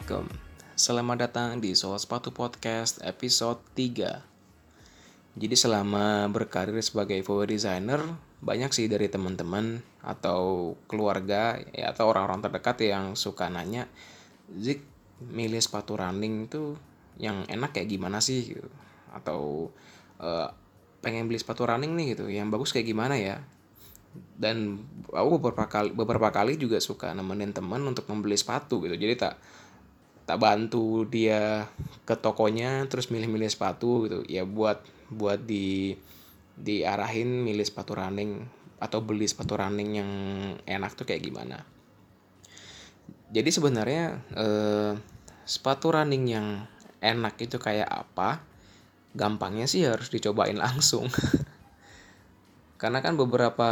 Welcome. Selamat datang di Soal Sepatu Podcast episode 3. Jadi selama berkarir sebagai full designer, banyak sih dari teman-teman atau keluarga ya, atau orang-orang terdekat yang suka nanya, Zik, milih sepatu running tuh yang enak kayak gimana sih gitu. Atau uh, pengen beli sepatu running nih gitu, yang bagus kayak gimana ya? dan aku beberapa kali beberapa kali juga suka nemenin teman untuk membeli sepatu gitu jadi tak tak bantu dia ke tokonya terus milih-milih sepatu gitu. Ya buat buat di diarahin milih sepatu running atau beli sepatu running yang enak tuh kayak gimana. Jadi sebenarnya eh, sepatu running yang enak itu kayak apa gampangnya sih harus dicobain langsung. Karena kan beberapa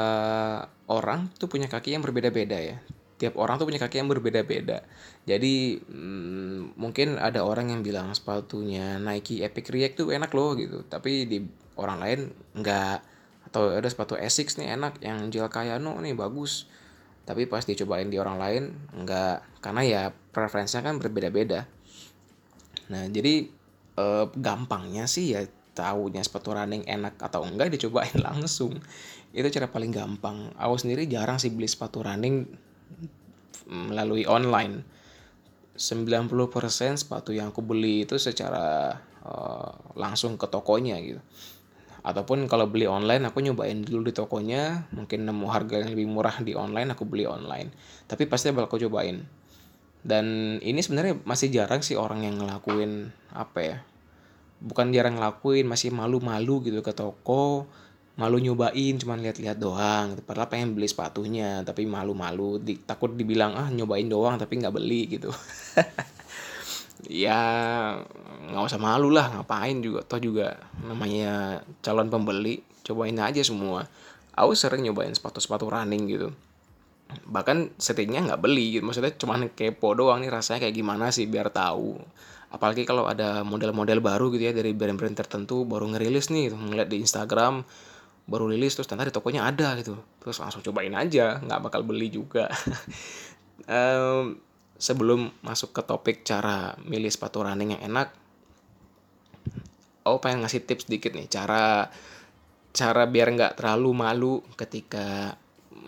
orang tuh punya kaki yang berbeda-beda ya. Tiap orang tuh punya kaki yang berbeda-beda. Jadi hmm, mungkin ada orang yang bilang sepatunya Nike Epic React tuh enak loh gitu. Tapi di orang lain enggak. Atau ada sepatu Asics nih enak yang Gel Kayano nih bagus. Tapi pas dicobain di orang lain enggak. Karena ya preferensinya kan berbeda-beda. Nah jadi eh, gampangnya sih ya tahunya sepatu running enak atau enggak dicobain langsung itu cara paling gampang aku sendiri jarang sih beli sepatu running melalui online. 90% sepatu yang aku beli itu secara uh, langsung ke tokonya gitu. Ataupun kalau beli online aku nyobain dulu di tokonya mungkin nemu harga yang lebih murah di online aku beli online. Tapi pasti bakal aku cobain. Dan ini sebenarnya masih jarang sih orang yang ngelakuin apa ya bukan jarang ngelakuin masih malu-malu gitu ke toko malu nyobain cuman lihat-lihat doang. Padahal pengen beli sepatunya tapi malu-malu. Di, takut dibilang ah nyobain doang tapi nggak beli gitu. Ya nggak usah malu lah ngapain juga. Toh juga namanya calon pembeli cobain aja semua. Aku sering nyobain sepatu-sepatu running gitu. Bahkan setidaknya nggak beli gitu. Maksudnya cuman kepo doang nih rasanya kayak gimana sih biar tahu. Apalagi kalau ada model-model baru gitu ya dari brand-brand tertentu baru ngerilis nih gitu, ngeliat di Instagram baru rilis terus ternyata di tokonya ada gitu. Terus langsung cobain aja nggak bakal beli juga. Um, sebelum masuk ke topik cara milih sepatu running yang enak oh pengen ngasih tips dikit nih cara cara biar nggak terlalu malu ketika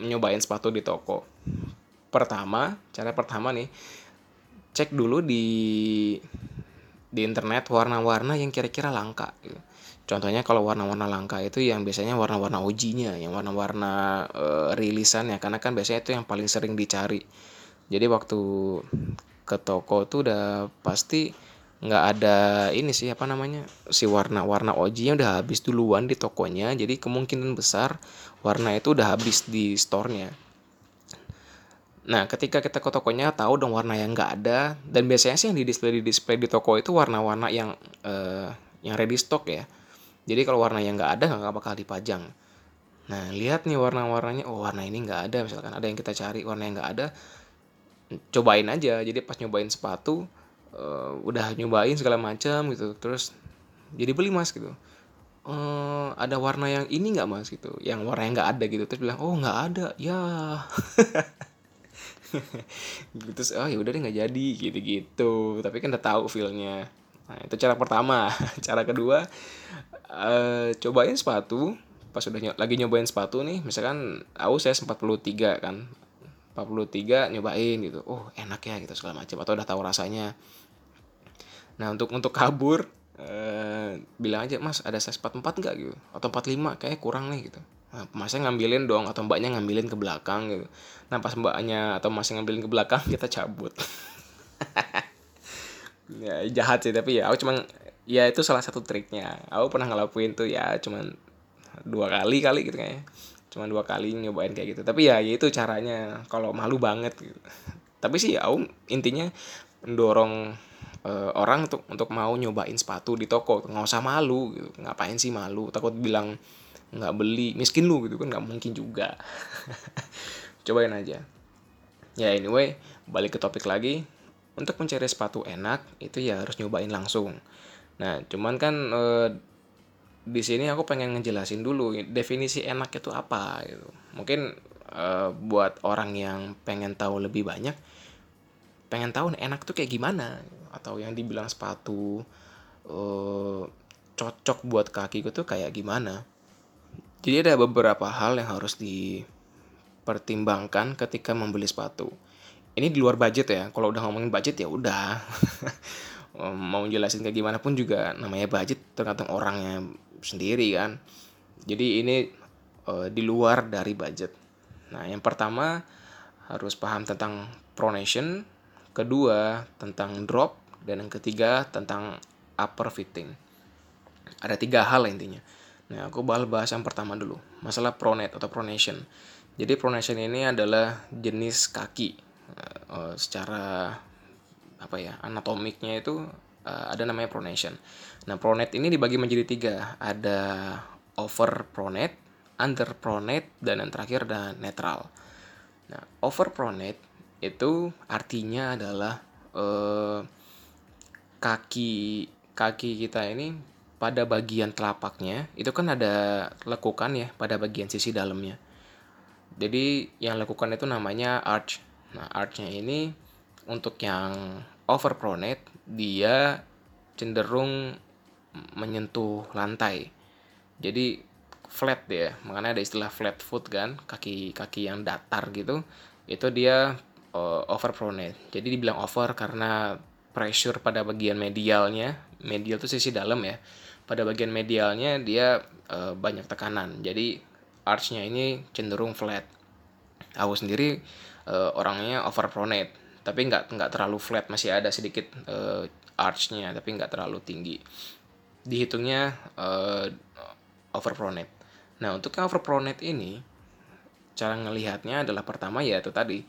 nyobain sepatu di toko. Pertama cara pertama nih cek dulu di di internet warna-warna yang kira-kira langka gitu. Contohnya kalau warna-warna langka itu yang biasanya warna-warna OG-nya, yang warna-warna rilisan ya, karena kan biasanya itu yang paling sering dicari. Jadi waktu ke toko tuh udah pasti nggak ada ini sih apa namanya si warna-warna OG-nya udah habis duluan di tokonya, jadi kemungkinan besar warna itu udah habis di store-nya. Nah, ketika kita ke tokonya tahu dong warna yang nggak ada dan biasanya sih yang di display di display di toko itu warna-warna yang uh, yang ready stock ya. Jadi kalau warna yang nggak ada nggak bakal dipajang. Nah, lihat nih warna-warnanya. Oh, warna ini nggak ada. Misalkan ada yang kita cari warna yang nggak ada, cobain aja. Jadi pas nyobain sepatu, uh, udah nyobain segala macam gitu. Terus jadi beli mas gitu. Uh, ada warna yang ini nggak mas gitu, yang warna yang nggak ada gitu. Terus bilang, oh nggak ada, ya. gitu oh ya udah deh nggak jadi gitu gitu tapi kan udah tahu feelnya nah itu cara pertama cara kedua uh, cobain sepatu pas udah ny lagi nyobain sepatu nih misalkan aku saya 43 kan. 43 nyobain gitu. Oh enak ya gitu segala macam atau udah tahu rasanya. Nah untuk untuk kabur uh, bilang aja mas ada size 44 enggak gitu. Atau 45 kayak kurang nih gitu. Nah, masnya ngambilin dong atau mbaknya ngambilin ke belakang gitu. Nah pas mbaknya atau masnya ngambilin ke belakang kita cabut. ya jahat sih tapi ya aku cuman ya itu salah satu triknya. Aku pernah ngelakuin tuh ya cuman dua kali kali gitu kayaknya. Cuman dua kali nyobain kayak gitu. Tapi ya, ya itu caranya. Kalau malu banget gitu. Tapi sih aku intinya mendorong uh, orang untuk untuk mau nyobain sepatu di toko. Nggak usah malu gitu. Ngapain sih malu? Takut bilang nggak beli. Miskin lu gitu kan nggak mungkin juga. Cobain aja. Ya anyway balik ke topik lagi. Untuk mencari sepatu enak itu ya harus nyobain langsung nah cuman kan e, di sini aku pengen ngejelasin dulu definisi enak itu apa gitu. Mungkin e, buat orang yang pengen tahu lebih banyak pengen tahu enak tuh kayak gimana atau yang dibilang sepatu uh, cocok buat kaki gue tuh kayak gimana. Jadi ada beberapa hal yang harus dipertimbangkan ketika membeli sepatu. Ini di luar budget ya kalau udah ngomongin budget ya udah mau jelasin kayak gimana pun juga namanya budget tergantung orangnya sendiri kan jadi ini uh, di luar dari budget nah yang pertama harus paham tentang pronation kedua tentang drop, dan yang ketiga tentang upper fitting. Ada tiga hal intinya. Nah, aku bahas bahas yang pertama dulu, masalah pronate atau pronation. Jadi pronation ini adalah jenis kaki uh, secara apa ya anatomiknya itu uh, ada namanya pronation. Nah pronate ini dibagi menjadi tiga, ada over pronate, under pronate, dan yang terakhir ada netral. Nah over pronate itu artinya adalah eh, kaki kaki kita ini pada bagian telapaknya itu kan ada lekukan ya pada bagian sisi dalamnya. Jadi yang lekukan itu namanya arch. Nah, archnya ini untuk yang overpronate dia cenderung menyentuh lantai. Jadi flat ya, makanya ada istilah flat foot kan, kaki-kaki yang datar gitu. Itu dia uh, overpronate. Jadi dibilang over karena pressure pada bagian medialnya, medial itu sisi dalam ya. Pada bagian medialnya dia uh, banyak tekanan. Jadi archnya ini cenderung flat. Aku sendiri uh, orangnya overpronate, tapi nggak nggak terlalu flat, masih ada sedikit uh, archnya, tapi nggak terlalu tinggi. Dihitungnya uh, overpronate. Nah untuk yang overpronate ini cara ngelihatnya adalah pertama ya itu tadi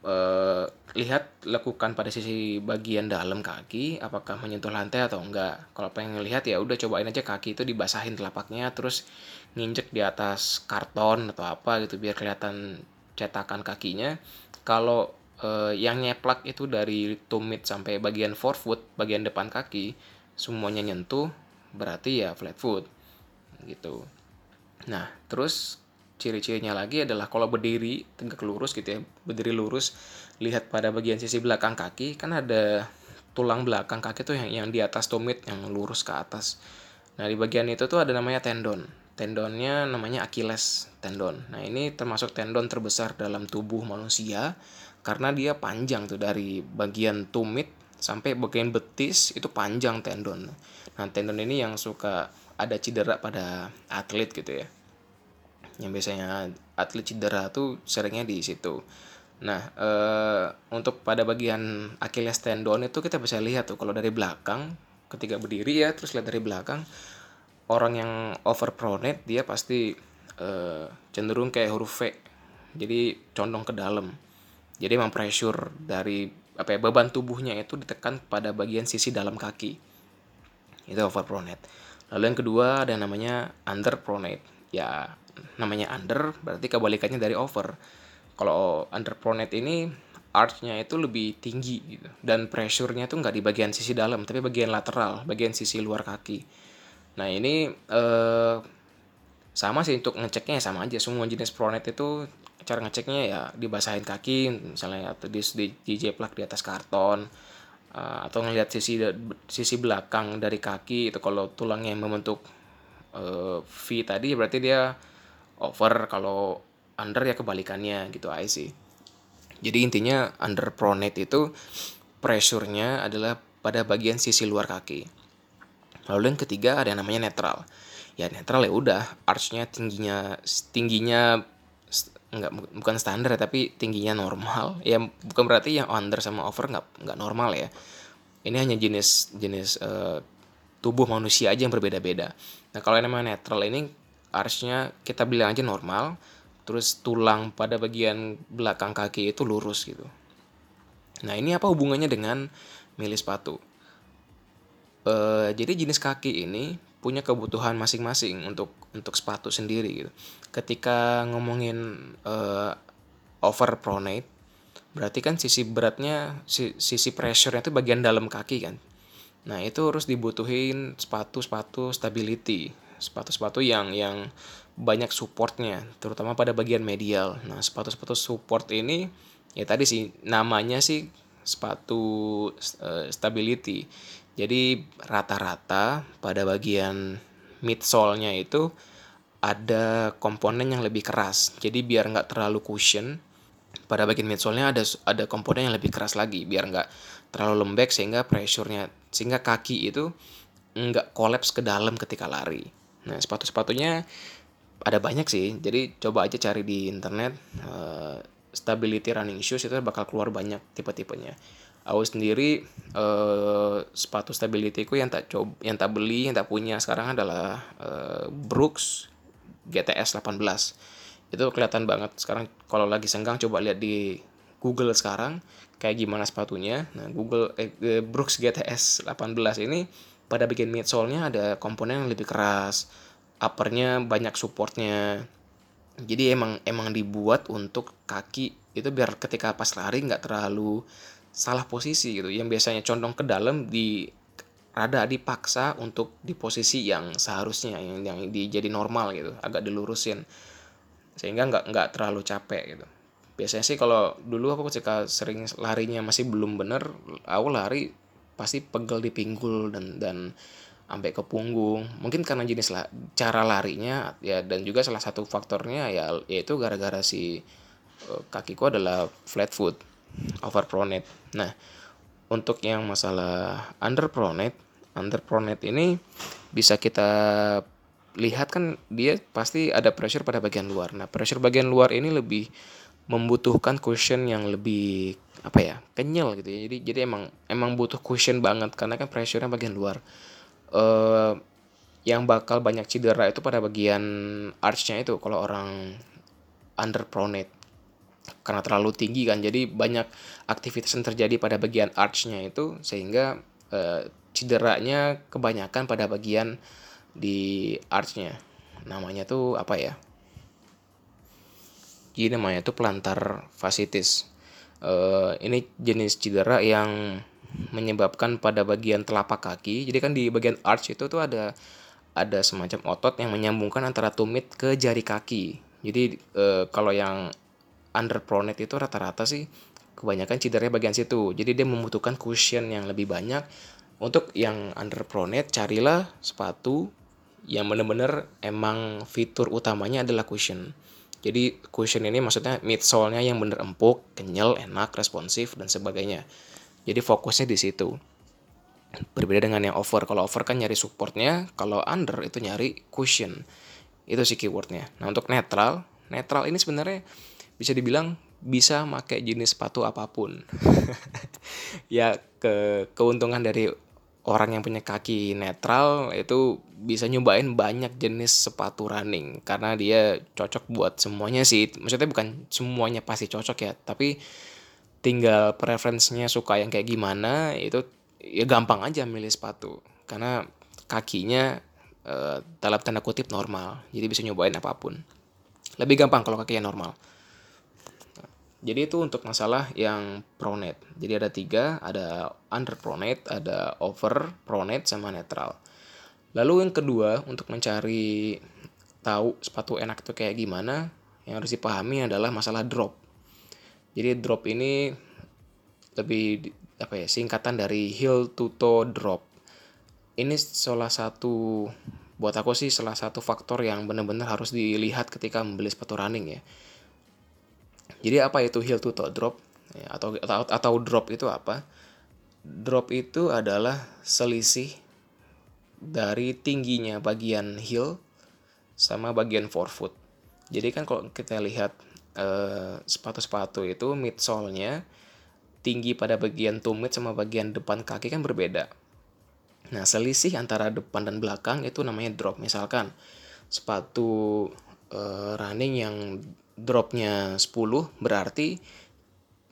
eh, lihat lekukan pada sisi bagian dalam kaki apakah menyentuh lantai atau enggak kalau pengen lihat ya udah cobain aja kaki itu dibasahin telapaknya terus nginjek di atas karton atau apa gitu biar kelihatan cetakan kakinya kalau eh, yang nyeplak itu dari tumit sampai bagian forefoot bagian depan kaki semuanya nyentuh berarti ya flat foot gitu. Nah terus ciri-cirinya lagi adalah kalau berdiri tegak lurus gitu ya berdiri lurus lihat pada bagian sisi belakang kaki kan ada tulang belakang kaki tuh yang yang di atas tumit yang lurus ke atas. Nah di bagian itu tuh ada namanya tendon. Tendonnya namanya Achilles tendon. Nah ini termasuk tendon terbesar dalam tubuh manusia karena dia panjang tuh dari bagian tumit sampai bagian betis itu panjang tendon nah tendon ini yang suka ada cedera pada atlet gitu ya yang biasanya atlet cedera tuh seringnya di situ. Nah, e, untuk pada bagian Achilles tendon itu kita bisa lihat tuh kalau dari belakang ketika berdiri ya terus lihat dari belakang orang yang overpronate dia pasti e, cenderung kayak huruf V. Jadi condong ke dalam. Jadi emang pressure dari apa ya beban tubuhnya itu ditekan pada bagian sisi dalam kaki. Itu overpronate. Lalu yang kedua ada namanya underpronate. Ya, namanya under berarti kebalikannya dari over kalau under pronate ini archnya itu lebih tinggi gitu dan pressure-nya tuh nggak di bagian sisi dalam tapi bagian lateral bagian sisi luar kaki nah ini eh, sama sih untuk ngeceknya sama aja semua jenis pronate itu cara ngeceknya ya dibasahin kaki misalnya atau di, di, di jeplak di atas karton uh, atau ngelihat sisi sisi belakang dari kaki itu kalau tulangnya membentuk uh, V tadi berarti dia over kalau under ya kebalikannya gitu aja sih. Jadi intinya under pronate itu pressure-nya adalah pada bagian sisi luar kaki. Lalu yang ketiga ada yang namanya netral. Ya netral ya udah archnya tingginya tingginya nggak bukan standar tapi tingginya normal. Ya bukan berarti yang under sama over nggak nggak normal ya. Ini hanya jenis jenis uh, tubuh manusia aja yang berbeda-beda. Nah kalau yang namanya netral ini archnya kita bilang aja normal terus tulang pada bagian belakang kaki itu lurus gitu. Nah ini apa hubungannya dengan milih sepatu e, jadi jenis kaki ini punya kebutuhan masing-masing untuk untuk sepatu sendiri gitu. Ketika ngomongin e, over pronate berarti kan sisi beratnya sisi pressure itu bagian dalam kaki kan. Nah itu harus dibutuhin sepatu-sepatu stability sepatu-sepatu yang yang banyak supportnya terutama pada bagian medial. Nah sepatu-sepatu support ini ya tadi sih namanya sih sepatu uh, stability. Jadi rata-rata pada bagian midsole-nya itu ada komponen yang lebih keras. Jadi biar nggak terlalu cushion, pada bagian midsole-nya ada ada komponen yang lebih keras lagi biar nggak terlalu lembek sehingga pressure-nya sehingga kaki itu nggak kolaps ke dalam ketika lari. Nah sepatu-sepatunya ada banyak sih, jadi coba aja cari di internet uh, stability running shoes itu bakal keluar banyak tipe-tipenya. Aku sendiri uh, sepatu stability ku yang tak coba, yang tak beli, yang tak punya sekarang adalah uh, Brooks GTS 18. Itu kelihatan banget sekarang kalau lagi senggang coba lihat di Google sekarang kayak gimana sepatunya. Nah, Google eh, Brooks GTS 18 ini pada bagian midsole-nya ada komponen yang lebih keras, uppernya banyak supportnya. Jadi emang emang dibuat untuk kaki itu biar ketika pas lari nggak terlalu salah posisi gitu. Yang biasanya condong ke dalam di rada dipaksa untuk di posisi yang seharusnya yang yang di, jadi normal gitu, agak dilurusin. Sehingga nggak nggak terlalu capek gitu. Biasanya sih kalau dulu aku ketika sering larinya masih belum bener aku lari pasti pegel di pinggul dan dan sampai ke punggung. Mungkin karena jenis lah cara larinya ya dan juga salah satu faktornya ya yaitu gara-gara si uh, kakiku adalah flat foot over pronate nah untuk yang masalah under pronate under pronate ini bisa kita lihat kan dia pasti ada pressure pada bagian luar. Nah pressure bagian luar ini lebih membutuhkan cushion yang lebih apa ya kenyal gitu ya. Jadi jadi emang emang butuh cushion banget karena kan pressure-nya bagian luar. Uh, yang bakal banyak cedera itu pada bagian arch-nya itu kalau orang under pronate karena terlalu tinggi kan jadi banyak aktivitas yang terjadi pada bagian arch-nya itu sehingga uh, cederanya kebanyakan pada bagian di arch-nya namanya tuh apa ya jadi namanya itu plantar fasciitis. Uh, ini jenis cedera yang menyebabkan pada bagian telapak kaki. Jadi kan di bagian arch itu tuh ada ada semacam otot yang menyambungkan antara tumit ke jari kaki. Jadi uh, kalau yang underpronate itu rata-rata sih kebanyakan cederanya bagian situ. Jadi dia membutuhkan cushion yang lebih banyak. Untuk yang underpronate carilah sepatu yang benar-benar emang fitur utamanya adalah cushion. Jadi cushion ini maksudnya midsole-nya yang bener empuk, kenyal, enak, responsif dan sebagainya. Jadi fokusnya di situ. Berbeda dengan yang over. Kalau over kan nyari supportnya, kalau under itu nyari cushion. Itu sih keywordnya. Nah untuk netral, netral ini sebenarnya bisa dibilang bisa pakai jenis sepatu apa pun. ya ke keuntungan dari orang yang punya kaki netral itu bisa nyobain banyak jenis sepatu running karena dia cocok buat semuanya sih. Maksudnya bukan semuanya pasti cocok ya tapi tinggal preferensinya suka yang kayak gimana itu ya gampang aja milih sepatu. Karena kakinya e, dalam tanda kutip normal jadi bisa nyobain apa pun. Lebih gampang kalau kakinya normal jadi itu untuk masalah yang pronate. Jadi ada tiga, ada under pronate, ada over pronate, sama netral. Lalu yang kedua untuk mencari tahu sepatu enak itu kayak gimana, yang harus dipahami adalah masalah drop. Jadi drop ini lebih apa ya singkatan dari heel to toe drop. Ini salah satu buat aku sih salah satu faktor yang benar-benar harus dilihat ketika membeli sepatu running ya jadi apa itu heel to toe drop? Ya, atau, atau atau drop itu apa? Drop itu adalah selisih dari tingginya bagian heel sama bagian forefoot. Jadi kan kalau kita lihat sepatu sepatu-sepatu itu midsole-nya tinggi pada bagian tumit sama bagian depan kaki kan berbeda. Nah, selisih antara depan dan belakang itu namanya drop. Misalkan sepatu uh, running yang dropnya 10 berarti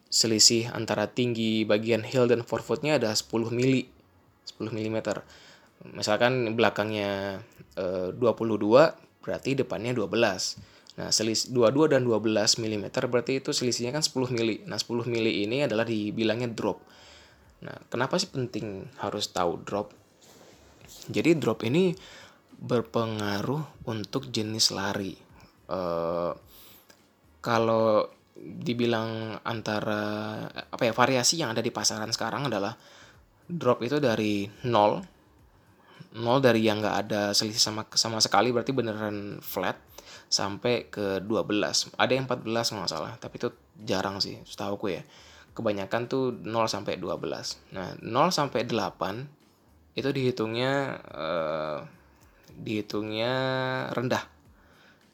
selisih antara tinggi bagian heel dan forefootnya ada 10 mili 10 mm misalkan belakangnya e, 22 berarti depannya 12 nah selisih 22 dan 12 mm berarti itu selisihnya kan 10 mili. Nah 10 mili ini adalah dibilangnya drop. Nah kenapa sih penting harus tahu drop? Jadi drop ini berpengaruh untuk jenis lari. E, kalau dibilang antara apa ya variasi yang ada di pasaran sekarang adalah drop itu dari nol. Nol dari yang nggak ada selisih sama sama sekali berarti beneran flat sampai ke 12 ada yang 14 nggak salah tapi itu jarang sih setahu aku ya. Kebanyakan tuh 0 sampai 12 nah 0 sampai 8 itu dihitungnya uh, dihitungnya rendah.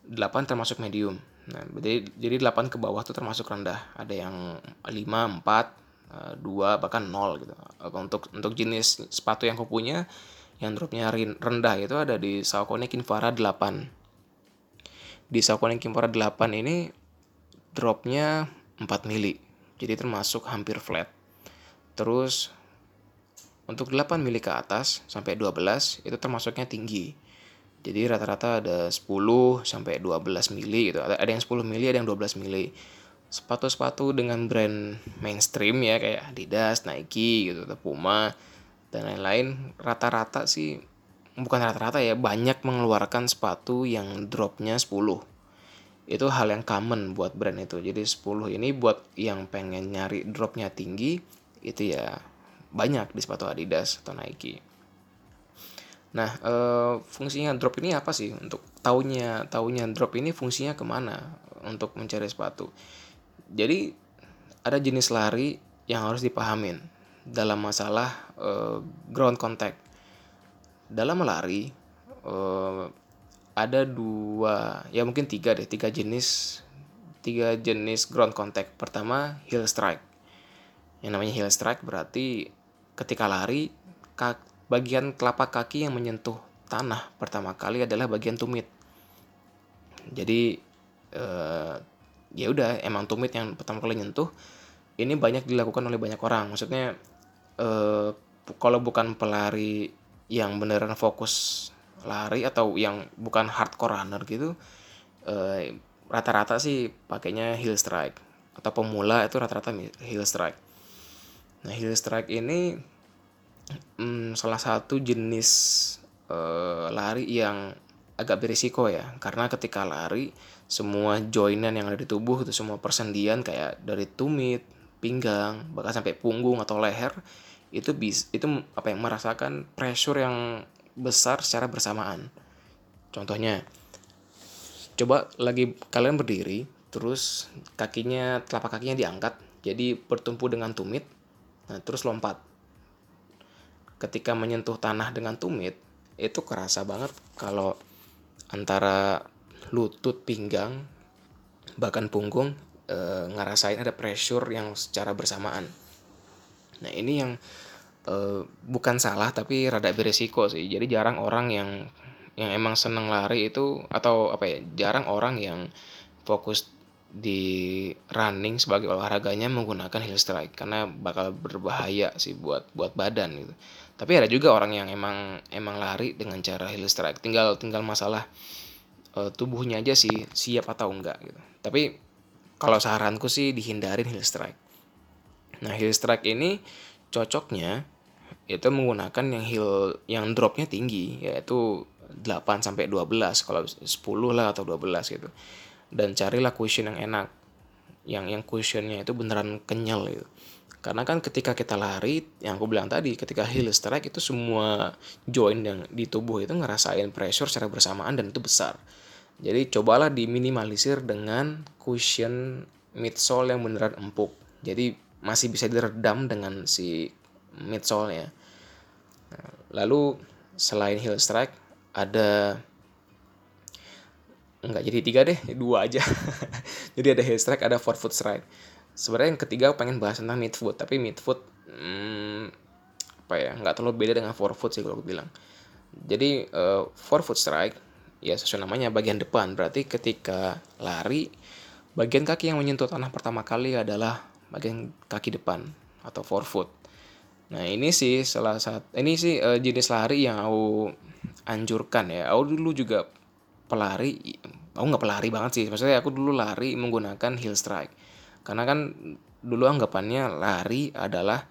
8 termasuk medium nah jadi jadi 8 ke bawah tuh termasuk rendah. Ada yang 5 4 2 bahkan 0 gitu. Untuk untuk jenis sepatu yang aku punya yang dropnya rendah itu ada di Saucony Kinvara 8 di Saucony Kimpora 8 ini dropnya 4 mili. Jadi termasuk hampir flat. Terus untuk 8 mili ke atas sampai 12 itu termasuknya tinggi jadi rata-rata ada 10 sampai 12 mili gitu. Ada yang 10 mili ada yang 12 mili. Sepatu-sepatu dengan brand mainstream ya kayak Adidas, Nike gitu, atau Puma dan lain-lain. Rata-rata sih bukan rata-rata ya banyak mengeluarkan sepatu yang dropnya 10 itu hal yang common buat brand itu. Jadi 10 ini buat yang pengen nyari dropnya tinggi itu ya banyak di sepatu Adidas atau Nike nah e, fungsinya drop ini apa sih? Untuk taunya taunya drop ini fungsinya ke mana untuk mencari sepatu? Jadi ada jenis lari yang harus dipahamin dalam masalah e, ground contact. Dalam melari uh, ada dua ya mungkin tiga deh tiga jenis tiga jenis ground contact. Pertama heel strike. Yang namanya heel strike berarti ketika lari kak, bagian telapak kaki yang menyentuh tanah pertama kali adalah bagian tumit. Jadi uh, ya udah emang tumit yang pertama kali nyentuh ini banyak dilakukan oleh banyak orang. Maksudnya uh, kalau bukan pelari yang beneran fokus lari atau yang bukan hardcore runner gitu eh, rata-rata sih pakainya heel strike. Atau pemula itu rata-rata heel strike. Nah heel strike ini hmm, salah satu jenis eh, lari yang agak berisiko ya karena ketika lari semua joinan yang ada di tubuh itu semua persendian kayak dari tumit pinggang bahkan sampai punggung atau leher itu bis itu apa yang merasakan pressure yang besar secara bersamaan. Contohnya, coba lagi kalian berdiri, terus kakinya telapak kakinya diangkat, jadi bertumpu dengan tumit, nah terus lompat. Ketika menyentuh tanah dengan tumit, itu kerasa banget kalau antara lutut, pinggang, bahkan punggung e, ngerasain ada pressure yang secara bersamaan. Nah ini yang uh, bukan salah tapi rada beresiko sih. Jadi jarang orang yang yang emang seneng lari itu atau apa ya jarang orang yang fokus di running sebagai olahraganya menggunakan heel strike karena bakal berbahaya sih buat buat badan gitu. Tapi ada juga orang yang emang emang lari dengan cara heel strike. Tinggal tinggal masalah uh, tubuhnya aja sih siap atau enggak gitu. Tapi kalau saranku sih dihindarin heel strike. Nah, heel strike ini cocoknya itu menggunakan yang heel yang dropnya tinggi yaitu 8 sampai 12 kalau 10 lah atau 12 gitu. Dan carilah cushion yang enak. Yang yang cushionnya itu beneran kenyal gitu. Karena kan ketika kita lari, yang aku bilang tadi, ketika heel strike itu semua joint yang di tubuh itu ngerasain pressure secara bersamaan dan itu besar. Jadi cobalah diminimalisir dengan cushion midsole yang beneran empuk. Jadi masih bisa diredam dengan si midsole-nya. Nah, lalu selain heel strike ada enggak jadi tiga deh dua aja jadi ada heel strike ada forefoot strike sebenarnya yang ketiga pengen bahas tentang midfoot tapi midfoot hmm, apa ya nggak terlalu beda dengan forefoot sih kalau gue bilang jadi uh, forefoot strike ya sesuai namanya bagian depan berarti ketika lari bagian kaki yang menyentuh tanah pertama kali adalah bagian kaki depan atau forefoot Nah ini sih salah satu ini sih uh, jenis lari yang aku anjurkan ya. Aku dulu juga pelari, aku nggak pelari banget sih. Maksudnya aku dulu lari menggunakan heel strike. Karena kan dulu anggapannya lari adalah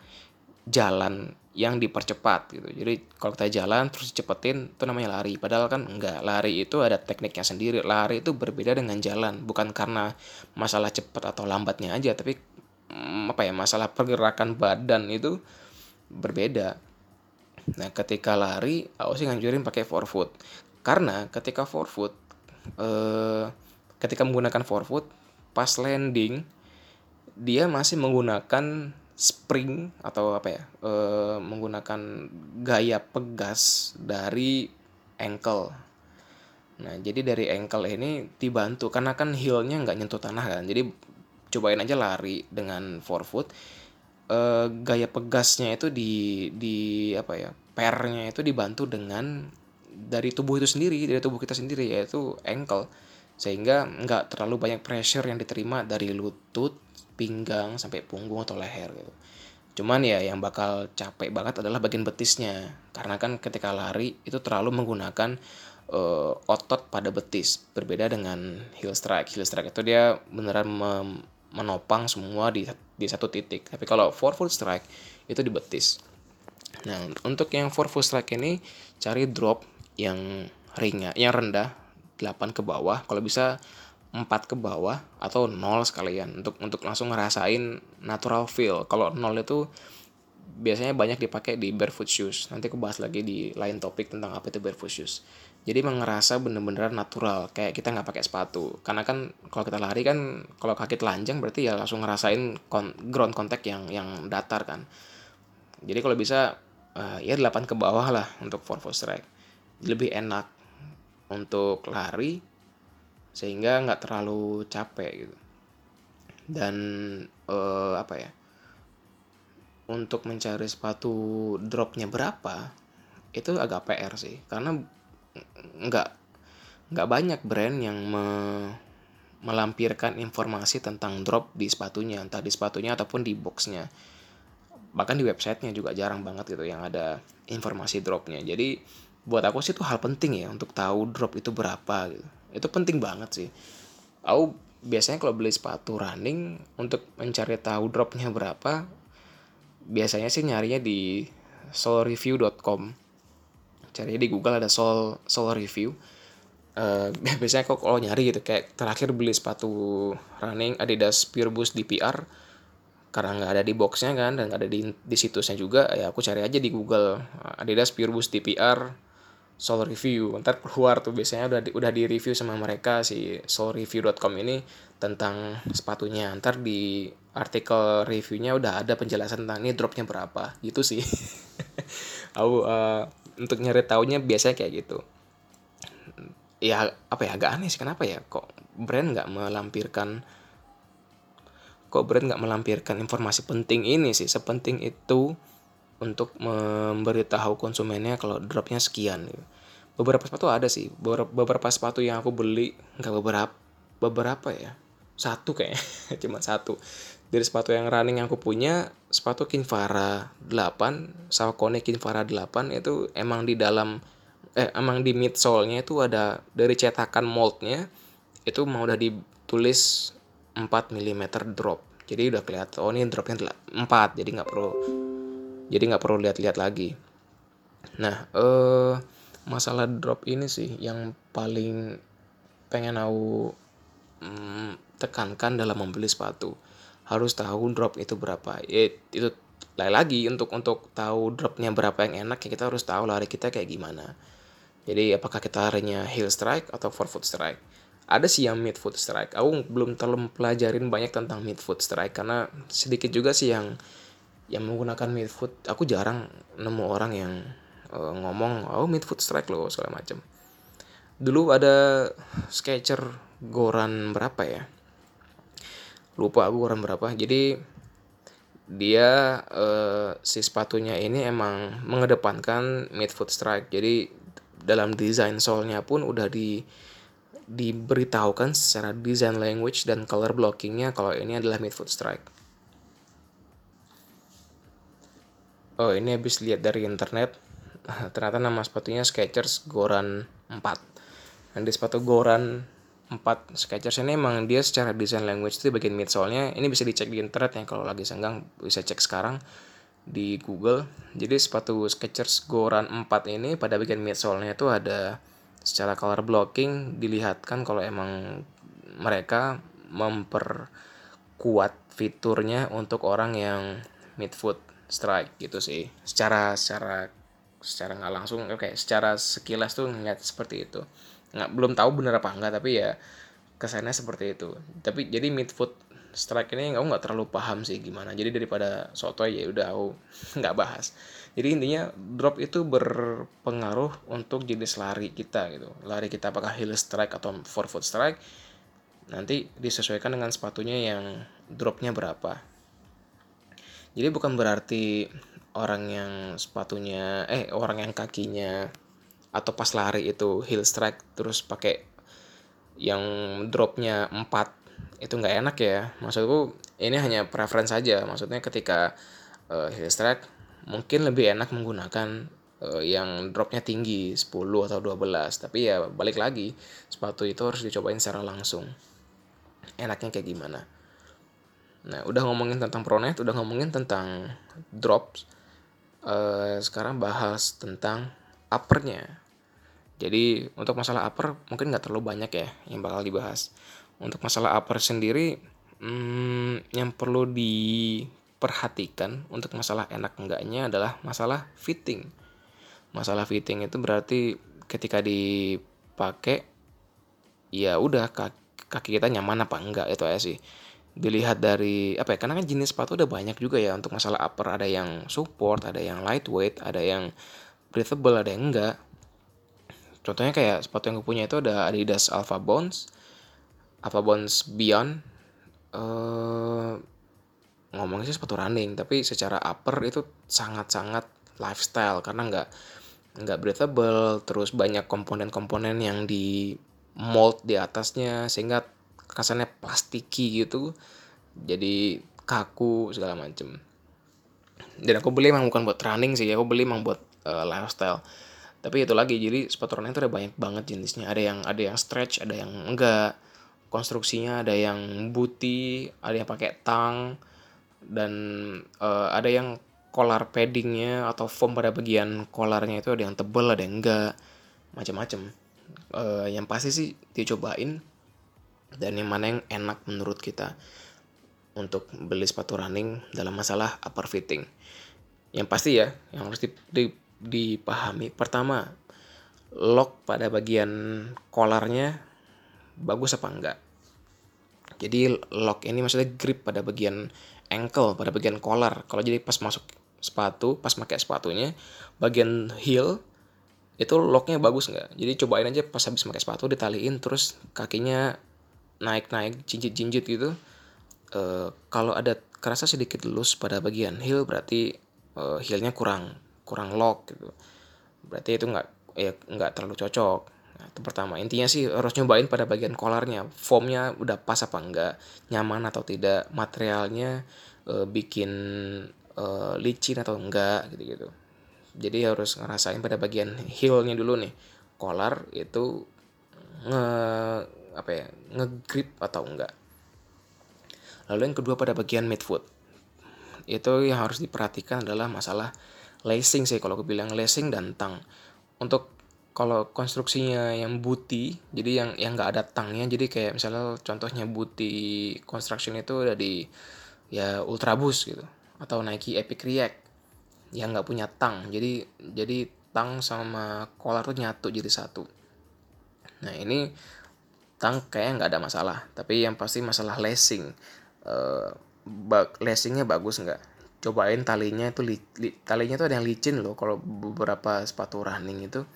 jalan yang dipercepat gitu. Jadi kalau kita jalan terus cepetin itu namanya lari. Padahal kan enggak, lari itu ada tekniknya sendiri. Lari itu berbeda dengan jalan, bukan karena masalah cepat atau lambatnya aja, tapi mm, apa ya, masalah pergerakan badan itu berbeda. Nah, ketika lari, aku sih nganjurin pakai forefoot. Karena ketika forefoot eh ketika menggunakan forefoot pas landing dia masih menggunakan spring atau apa ya e, menggunakan gaya pegas dari ankle nah jadi dari ankle ini dibantu karena kan heelnya nggak nyentuh tanah kan jadi cobain aja lari dengan forefoot. E, gaya pegasnya itu di di apa ya pernya itu dibantu dengan dari tubuh itu sendiri dari tubuh kita sendiri yaitu ankle sehingga nggak terlalu banyak pressure yang diterima dari lutut pinggang sampai punggung atau leher gitu. Cuman ya yang bakal capek banget adalah bagian betisnya karena kan ketika lari itu terlalu menggunakan uh, otot pada betis berbeda dengan heel strike. Heel strike itu dia beneran menopang semua di di satu titik. Tapi kalau four foot strike itu di betis. Nah, untuk yang four foot strike ini cari drop yang ringan, yang rendah 8 ke bawah. Kalau bisa 4 ke bawah atau 0 sekalian untuk untuk langsung ngerasain natural feel. Kalau 0 itu biasanya banyak dipakai di barefoot shoes. Nanti aku bahas lagi di lain topik tentang apa itu barefoot shoes. Jadi mengerasa bener-bener natural, kayak kita nggak pakai sepatu. Karena kan kalau kita lari kan kalau kaki telanjang berarti ya langsung ngerasain kon ground contact yang yang datar kan. Jadi kalau bisa uh, ya 8 ke bawah lah untuk four foot strike. Lebih enak untuk lari sehingga nggak terlalu capek gitu. Dan uh, apa ya untuk mencari sepatu dropnya berapa itu agak PR sih. Karena nggak nggak banyak brand yang me, melampirkan informasi tentang drop di sepatunya entah di sepatunya ataupun di boxnya. Bahkan di websitenya juga jarang banget gitu yang ada informasi dropnya. Jadi buat aku sih itu hal penting ya untuk tahu drop itu berapa gitu itu penting banget sih. Aku biasanya kalau beli sepatu running untuk mencari tahu dropnya berapa biasanya sih nyarinya di soulreview.com cari di Google ada soul soul review. Uh, biasanya kok kalau nyari gitu kayak terakhir beli sepatu running Adidas Pure Boost DPR karena nggak ada di boxnya kan dan nggak ada di di situsnya juga ya aku cari aja di Google Adidas Pure Boost DPR soul review. Ntar keluar tuh biasanya udah di, udah di review sama mereka si soulreview.com ini tentang sepatunya. Ntar di artikel reviewnya udah ada penjelasan tentang ini dropnya berapa. Gitu sih. Aku uh, untuk nyari taunya biasanya kayak gitu. Ya apa ya agak aneh sih. Kenapa ya? Kok brand nggak melampirkan kok brand nggak melampirkan informasi penting ini sih? Sepenting itu untuk memberitahu konsumennya kalau dropnya sekian gitu. beberapa sepatu ada sih. Beberapa, sepatu yang aku beli nggak beberapa beberapa ya? Satu kayak cuma satu. Dari sepatu yang running yang aku punya sepatu Kinvara 8 Saucony Kinvara 8 itu emang di dalam eh emang di midsole-nya itu ada dari cetakan moldnya itu mau udah ditulis 4 mm drop. Jadi udah kelihatan oh ini dropnya 4 jadi nggak perlu jadi nggak perlu lihat-lihat lagi. Nah eh masalah drop ini sih yang paling pengen aku mm, tekankan dalam membeli sepatu. Harus tahu drop itu berapa. Ya, itu lain lagi untuk untuk tahu dropnya berapa yang enak ya kita harus tahu lari kita kayak gimana. Jadi apakah kita larinya heel strike atau forefoot strike? Ada sih yang mid foot strike. Aku belum terlalu pelajarin banyak tentang mid foot strike karena sedikit juga sih yang yang menggunakan midfoot aku jarang nemu orang yang uh, ngomong oh midfoot strike loh segala macam dulu ada sketcher goran berapa ya? Lupa aku goran berapa. Jadi dia uh, si sepatunya ini emang mengedepankan midfoot strike. Jadi dalam desain solnya pun udah di diberitahukan secara design language dan color blockingnya kalau ini adalah midfoot strike oh ini habis lihat dari internet ternyata nama sepatunya Skechers Goran 4 dan di sepatu Goran 4 Skechers ini emang dia secara design language itu bagian midsole-nya ini bisa dicek di internet ya kalau lagi senggang bisa cek sekarang di Google. Jadi sepatu Skechers Go Run 4 ini pada bagian midsole-nya itu ada secara color blocking dilihatkan kalau emang mereka memperkuat fiturnya untuk orang yang midfoot strike gitu sih. Secara secara secara nggak langsung oke okay, secara sekilas tuh ngeliat seperti itu. Nggak belum tahu bener apa enggak tapi ya kesannya seperti itu. Tapi jadi midfoot strike ini aku nggak terlalu paham sih gimana. Jadi daripada soto ya udah aku nggak bahas. Jadi intinya drop itu berpengaruh untuk jenis lari kita gitu. Lari kita apakah heel strike atau forefoot strike nanti disesuaikan dengan sepatunya yang dropnya berapa jadi bukan berarti orang yang sepatunya eh orang yang kakinya atau pas lari itu heel strike terus pakai yang dropnya 4 itu nggak enak ya. Maksudku ini hanya preference saja maksudnya ketika uh, heel strike mungkin lebih enak menggunakan uh, yang dropnya tinggi 10 atau 12 tapi ya balik lagi sepatu itu harus dicobain secara langsung. Enaknya kayak gimana nah udah ngomongin tentang pronet udah ngomongin tentang drops uh, sekarang bahas tentang uppernya. Jadi untuk masalah upper mungkin nggak terlalu banyak ya yang bakal dibahas. Untuk masalah upper sendiri hmm, yang perlu diperhatikan untuk masalah enak enggaknya adalah masalah fitting. Masalah fitting itu berarti ketika dipakai ya udah kaki kita nyaman apa enggak itu aja sih dilihat dari apa ya karena kan jenis sepatu udah banyak juga ya untuk masalah upper ada yang support ada yang lightweight ada yang breathable ada yang enggak. Contohnya kayak sepatu yang gue punya itu ada Adidas Alpha Bounce Alpha Bounce Beyond. Uh, ngomongnya sih sepatu running tapi secara upper itu sangat-sangat lifestyle karena enggak enggak breathable terus banyak komponen-komponen yang di mold di atasnya sehingga kesannya plastiki gitu jadi kaku segala macem. Dan aku beli emang bukan buat running sih aku beli emang buat uh, lifestyle. Tapi itu lagi jadi sepatu running itu ada banyak banget jenisnya. Ada yang ada yang stretch ada yang enggak. Konstruksinya ada yang booty ada yang pakai tang dan uh, ada yang collar paddingnya atau foam pada bagian collarnya itu ada yang tebel ada yang enggak. Macam-macam uh, yang pasti sih dicobain dan yang mana yang enak menurut kita untuk beli sepatu running dalam masalah upper fitting. Yang pasti ya, yang harus dipahami. Pertama, lock pada bagian collarnya bagus apa enggak. Jadi lock ini maksudnya grip pada bagian ankle, pada bagian collar. Kalau jadi pas masuk sepatu, pas pakai sepatunya, bagian heel itu locknya bagus nggak? Jadi cobain aja pas habis pakai sepatu ditaliin terus kakinya naik-naik jinjit-jinjit gitu uh, kalau ada kerasa sedikit loose pada bagian heel berarti uh, heelnya kurang kurang lock gitu. Berarti itu nggak ya nggak terlalu cocok. Nah, itu pertama. Intinya sih harus nyobain pada bagian kolarnya. Foamnya udah pas apa enggak? Nyaman atau tidak? Materialnya uh, bikin uh, licin atau enggak? Gitu gitu jadi harus ngerasain pada bagian heelnya dulu nih. Kolar itu nge apa ya ngegrip atau enggak. Lalu yang kedua pada bagian midfoot itu yang harus diperhatikan adalah masalah lacing sih kalau aku bilang lacing dan tang. Untuk kalau konstruksinya yang booty jadi yang yang nggak ada tangnya jadi kayak misalnya contohnya booty construction itu ada di ya Ultra Boost gitu atau Nike Epic React yang nggak punya tang. Jadi jadi tang sama collar tuh nyatu jadi satu nah ini tang kayaknya nggak ada masalah. Tapi yang pasti masalah lacing uh, lacingnya bagus nggak? Cobain talinya itu li, li, talinya itu ada yang licin loh. Kalau beberapa sepatu running itu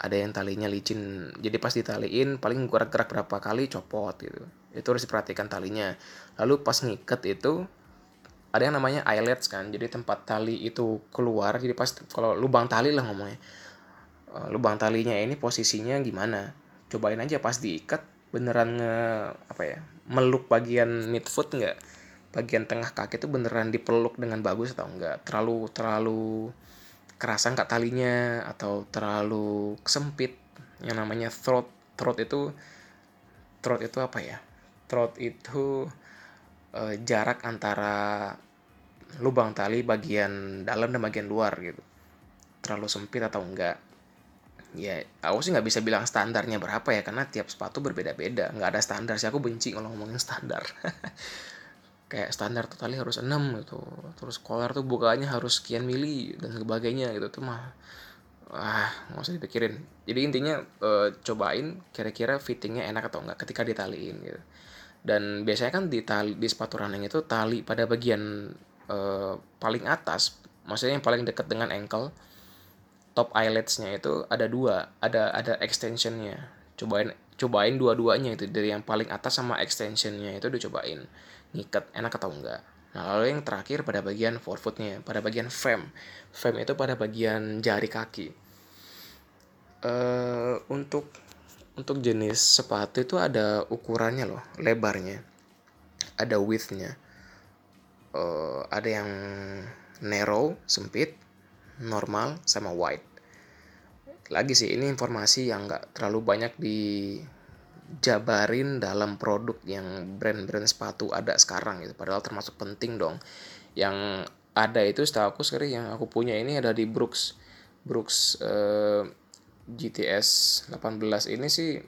ada yang talinya licin. Jadi pas ditaliin paling gerak-gerak berapa kali copot gitu. Itu harus diperhatikan talinya. Lalu pas ngiket itu ada yang namanya eyelets kan. Jadi tempat tali itu keluar jadi pas kalau lubang tali lah ngomongnya. Uh, lubang talinya ini posisinya gimana cobain aja pas diikat beneran nge apa ya meluk bagian midfoot nggak? Bagian tengah kaki itu beneran dipeluk dengan bagus atau enggak terlalu terlalu kerasa nggak talinya? Atau terlalu sempit yang namanya throat throat itu throat itu apa ya? Throat itu uh, jarak antara lubang tali bagian dalam dan bagian luar gitu. Terlalu sempit atau enggak ya aku sih nggak bisa bilang standarnya berapa ya karena tiap sepatu berbeda-beda. Nggak ada standar sih aku benci kalau ngomongin standar. Kayak standar tuh tali harus 6 gitu. Terus collar tuh bukanya harus sekian mili dan sebagainya gitu. Tuh mah ah nggak usah dipikirin. Jadi intinya e, cobain kira-kira fittingnya enak atau enggak ketika ditaliin gitu. Dan biasanya kan di tali di sepatu running itu tali pada bagian e, paling atas maksudnya yang paling dekat dengan ankle top eyeletsnya itu ada dua ada ada extensionnya cobain cobain dua-duanya itu dari yang paling atas sama extensionnya itu dicobain ngikat enak atau enggak Nah, lalu yang terakhir pada bagian forefootnya, pada bagian frame. Frame itu pada bagian jari kaki. Uh, untuk untuk jenis sepatu itu ada ukurannya loh, lebarnya. Ada widthnya. Uh, ada yang narrow, sempit, normal, sama wide. Lagi sih, ini informasi yang nggak terlalu banyak di jabarin dalam produk yang brand-brand sepatu ada sekarang gitu. Padahal termasuk penting dong. Yang ada itu setahu aku sekarang yang aku punya ini ada di Brooks. Brooks uh, GTS 18 ini sih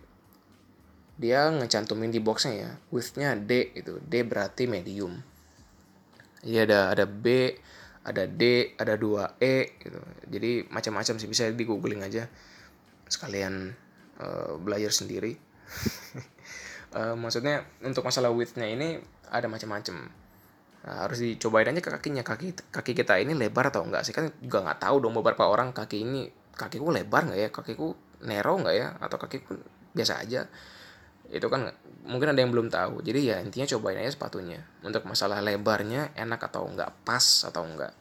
dia ngecantumin di boxnya ya. Widthnya D itu D berarti medium. Iya ada ada B ada D ada 2 E gitu. Jadi macam-macam sih bisa di googling aja. Sekalian uh, belajar sendiri. Uh, maksudnya untuk masalah widthnya ini ada macam-macam. Nah, harus dicobain aja ke kakinya. Kaki kaki kita ini lebar atau enggak sih? Kan juga nggak tahu dong beberapa orang kaki ini kakiku lebar nggak ya? Kakiku narrow nggak ya? Atau kakiku biasa aja itu kan mungkin ada yang belum tahu. Jadi ya intinya cobain aja sepatunya. Untuk masalah lebarnya enak atau enggak pas atau enggak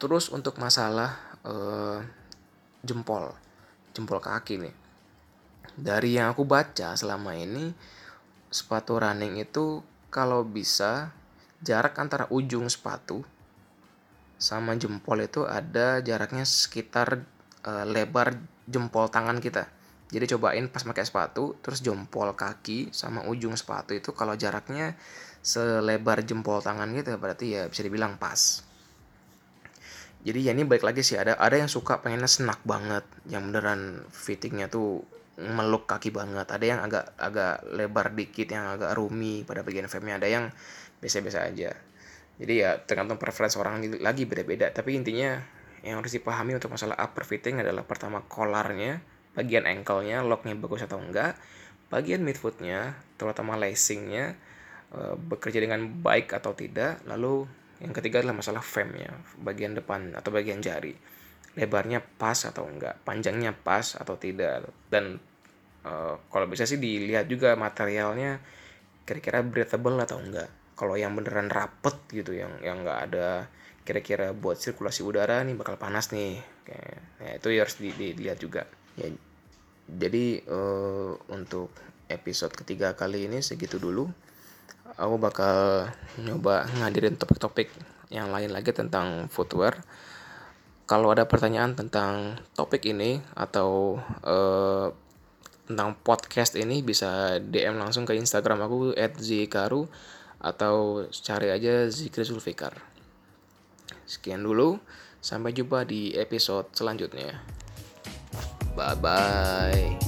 terus untuk masalah uh, jempol. Jempol kaki nih. Dari yang aku baca selama ini sepatu running itu kalau bisa jarak antara ujung sepatu sama jempol itu ada jaraknya sekitar e, lebar jempol tangan kita. Jadi cobain pas pakai sepatu, terus jempol kaki sama ujung sepatu itu kalau jaraknya selebar jempol tangan gitu berarti ya bisa dibilang pas. Jadi ya ini baik lagi sih ada ada yang suka pengennya senak banget, yang beneran fittingnya tuh meluk kaki banget. Ada yang agak agak lebar dikit yang agak rumi pada bagian frame-nya ada yang biasa-biasa aja. Jadi ya tergantung preferensi orang lagi beda-beda. Tapi intinya yang harus dipahami untuk masalah upper fitting adalah pertama collarnya bagian ankle-nya locknya bagus atau enggak. Bagian midfootnya terutama lacingnya eh, bekerja dengan baik atau tidak. Lalu yang ketiga adalah masalah frame-nya bagian depan atau bagian jari. Lebarnya pas atau enggak panjangnya pas atau tidak. Dan uh, kalau bisa sih dilihat juga materialnya kira-kira breathable atau enggak. Kalau yang beneran rapet gitu yang yang enggak ada kira-kira buat sirkulasi udara nih bakal panas nih. Kayak ya itu harus di, di, dilihat juga ya jadi uh, untuk episode ketiga kali ini segitu dulu aku bakal nyoba ngadirin topik-topik yang lain lagi tentang footwear kalau ada pertanyaan tentang topik ini atau uh, tentang podcast ini bisa DM langsung ke Instagram aku @zikaru atau cari aja Zikri Zulfikar. Sekian dulu, sampai jumpa di episode selanjutnya. Bye bye.